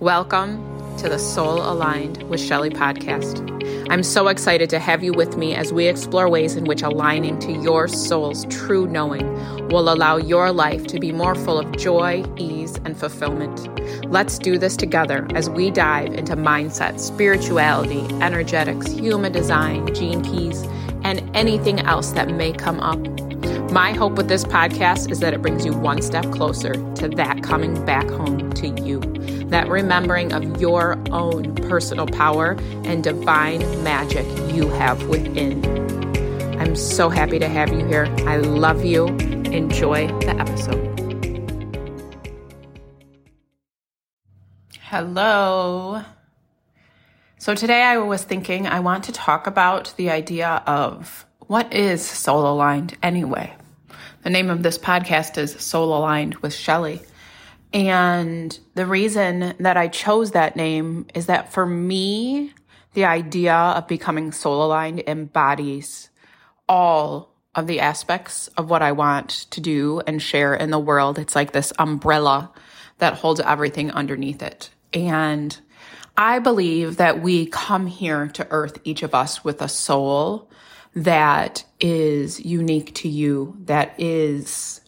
Welcome to the Soul Aligned with Shelley podcast. I'm so excited to have you with me as we explore ways in which aligning to your soul's true knowing will allow your life to be more full of joy, ease, and fulfillment. Let's do this together as we dive into mindset, spirituality, energetics, human design, gene keys, and anything else that may come up. My hope with this podcast is that it brings you one step closer to that coming back home to you that remembering of your own personal power and divine magic you have within. I'm so happy to have you here. I love you. Enjoy the episode. Hello. So, today I was thinking I want to talk about the idea of what is soul aligned anyway. The name of this podcast is Soul Aligned with Shelley. And the reason that I chose that name is that for me, the idea of becoming soul aligned embodies all of the aspects of what I want to do and share in the world. It's like this umbrella that holds everything underneath it. And I believe that we come here to earth, each of us, with a soul that is unique to you, that is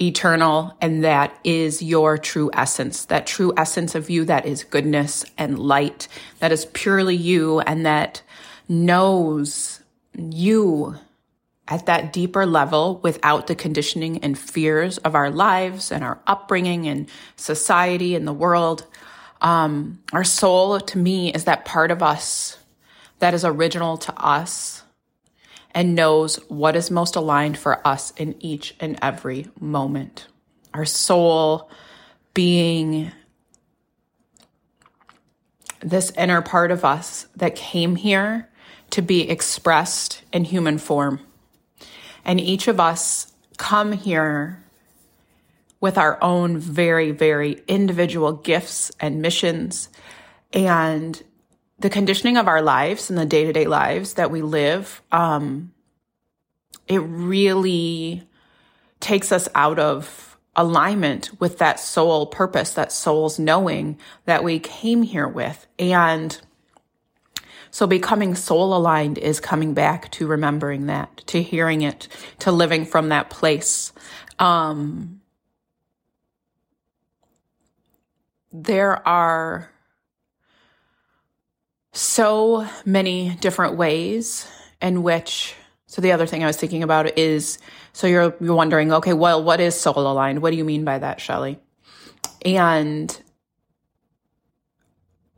eternal, and that is your true essence, that true essence of you that is goodness and light, that is purely you, and that knows you at that deeper level without the conditioning and fears of our lives and our upbringing and society and the world. Um, our soul to me is that part of us that is original to us and knows what is most aligned for us in each and every moment. Our soul being this inner part of us that came here to be expressed in human form. And each of us come here with our own very, very individual gifts and missions. And the conditioning of our lives and the day to day lives that we live, um, it really takes us out of alignment with that soul purpose, that soul's knowing that we came here with. And so becoming soul aligned is coming back to remembering that, to hearing it, to living from that place. Um, there are so many different ways in which so the other thing I was thinking about is so you're you're wondering, okay, well, what is soul aligned? What do you mean by that, Shelley? And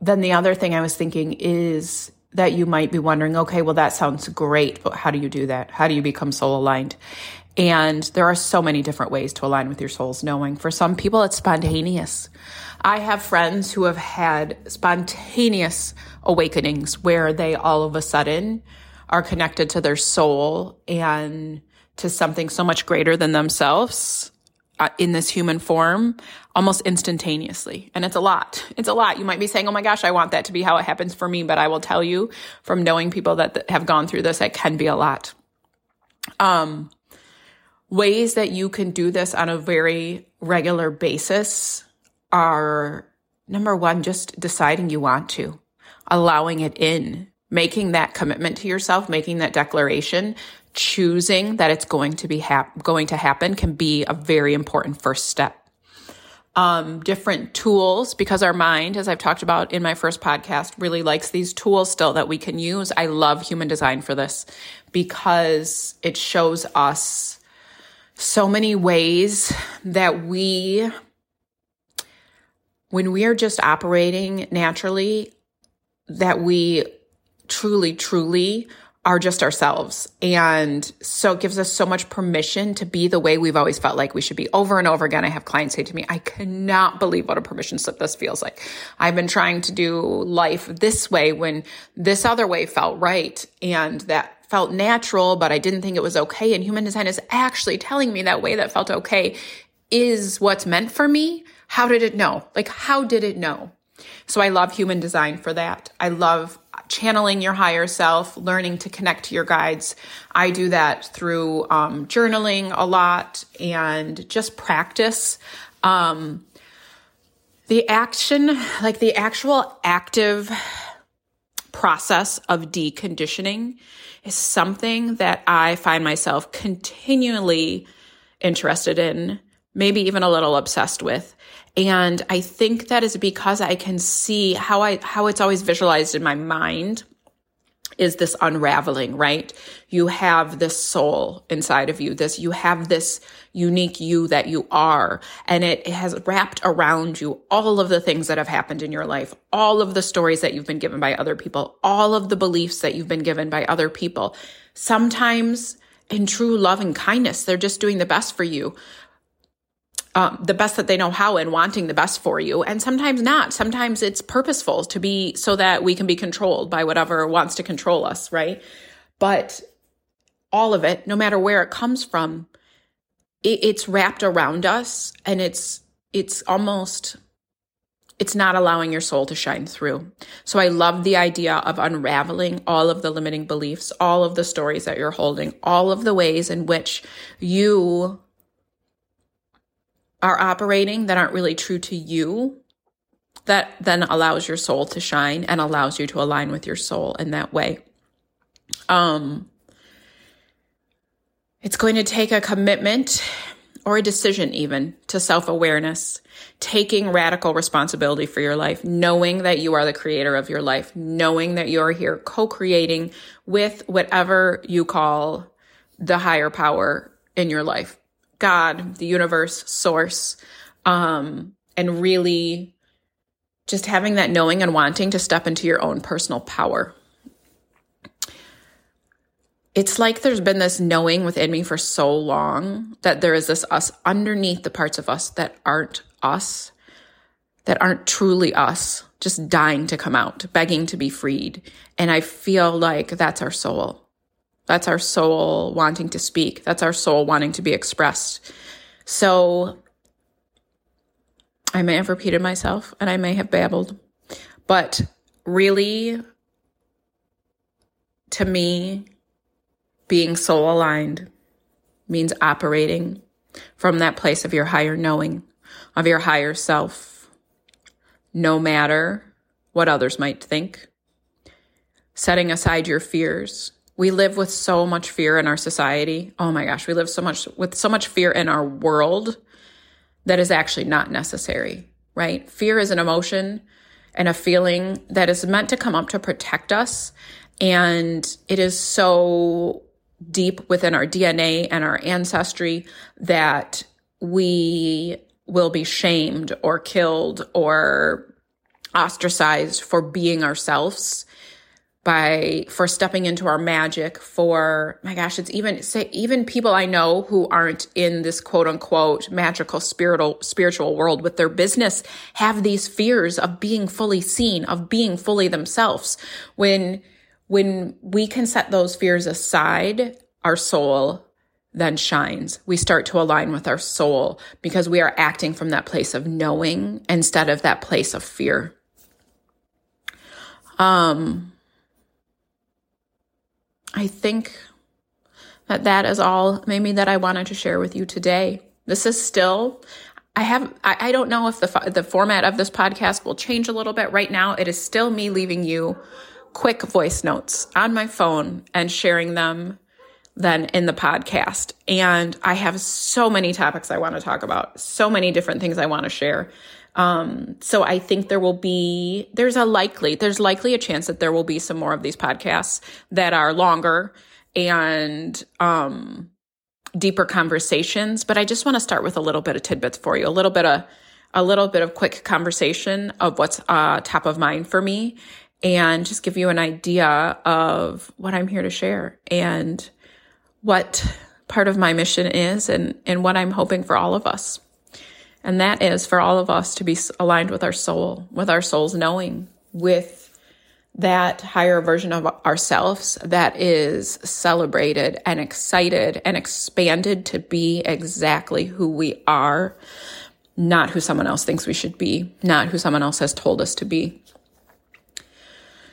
then the other thing I was thinking is that you might be wondering, okay, well, that sounds great, but how do you do that? How do you become soul aligned? And there are so many different ways to align with your soul's knowing. For some people, it's spontaneous. I have friends who have had spontaneous awakenings where they all of a sudden are connected to their soul and to something so much greater than themselves uh, in this human form almost instantaneously. And it's a lot. It's a lot. You might be saying, Oh my gosh, I want that to be how it happens for me. But I will tell you from knowing people that, that have gone through this, it can be a lot. Um, ways that you can do this on a very regular basis are number one, just deciding you want to, allowing it in, making that commitment to yourself, making that declaration, choosing that it's going to be hap- going to happen can be a very important first step. Um, different tools because our mind, as I've talked about in my first podcast, really likes these tools still that we can use. I love human design for this because it shows us so many ways that we, when we are just operating naturally, that we truly, truly are just ourselves. And so it gives us so much permission to be the way we've always felt like we should be over and over again. I have clients say to me, I cannot believe what a permission slip this feels like. I've been trying to do life this way when this other way felt right. And that felt natural, but I didn't think it was okay. And human design is actually telling me that way that felt okay is what's meant for me. How did it know? Like, how did it know? So I love human design for that. I love channeling your higher self, learning to connect to your guides. I do that through um, journaling a lot and just practice. Um, The action, like the actual active process of deconditioning, is something that I find myself continually interested in, maybe even a little obsessed with. And I think that is because I can see how I, how it's always visualized in my mind is this unraveling, right? You have this soul inside of you, this, you have this unique you that you are, and it has wrapped around you all of the things that have happened in your life, all of the stories that you've been given by other people, all of the beliefs that you've been given by other people. Sometimes in true love and kindness, they're just doing the best for you um, the best that they know how and wanting the best for you. And sometimes not. Sometimes it's purposeful to be so that we can be controlled by whatever wants to control us, right? But all of it, no matter where it comes from, it, it's wrapped around us and it's, it's almost, it's not allowing your soul to shine through. So I love the idea of unraveling all of the limiting beliefs, all of the stories that you're holding, all of the ways in which you are operating that aren't really true to you, that then allows your soul to shine and allows you to align with your soul in that way. Um, it's going to take a commitment or a decision even to self awareness, taking radical responsibility for your life, knowing that you are the creator of your life, knowing that you're here co creating with whatever you call the higher power in your life. God, the universe, source, um, and really just having that knowing and wanting to step into your own personal power. It's like there's been this knowing within me for so long that there is this us underneath the parts of us that aren't us, that aren't truly us, just dying to come out, begging to be freed. And I feel like that's our soul. That's our soul wanting to speak. That's our soul wanting to be expressed. So I may have repeated myself and I may have babbled, but really, to me, being soul aligned means operating from that place of your higher knowing, of your higher self, no matter what others might think. Setting aside your fears, we live with so much fear in our society. Oh my gosh, we live so much with so much fear in our world that is actually not necessary, right? Fear is an emotion and a feeling that is meant to come up to protect us. And it is so deep within our DNA and our ancestry that we will be shamed or killed or ostracized for being ourselves by for stepping into our magic for my gosh it's even say even people i know who aren't in this quote unquote magical spiritual spiritual world with their business have these fears of being fully seen of being fully themselves. When when we can set those fears aside our soul then shines. We start to align with our soul because we are acting from that place of knowing instead of that place of fear. Um I think that that is all maybe that I wanted to share with you today. This is still, I have, I, I don't know if the, the format of this podcast will change a little bit. Right now, it is still me leaving you quick voice notes on my phone and sharing them then in the podcast. And I have so many topics I want to talk about, so many different things I want to share. Um, so I think there will be, there's a likely, there's likely a chance that there will be some more of these podcasts that are longer and, um, deeper conversations. But I just want to start with a little bit of tidbits for you, a little bit of, a little bit of quick conversation of what's uh, top of mind for me and just give you an idea of what I'm here to share and what part of my mission is and, and what I'm hoping for all of us. And that is for all of us to be aligned with our soul, with our soul's knowing, with that higher version of ourselves that is celebrated and excited and expanded to be exactly who we are, not who someone else thinks we should be, not who someone else has told us to be.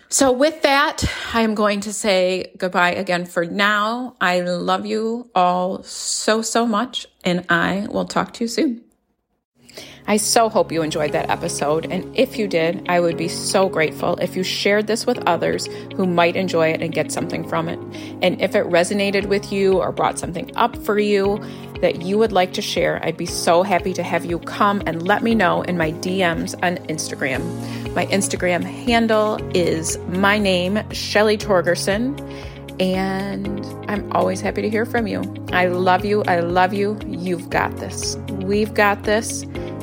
So, with that, I am going to say goodbye again for now. I love you all so, so much, and I will talk to you soon. I so hope you enjoyed that episode. And if you did, I would be so grateful if you shared this with others who might enjoy it and get something from it. And if it resonated with you or brought something up for you that you would like to share, I'd be so happy to have you come and let me know in my DMs on Instagram. My Instagram handle is my name, Shelley Torgerson and I'm always happy to hear from you. I love you. I love you. You've got this. We've got this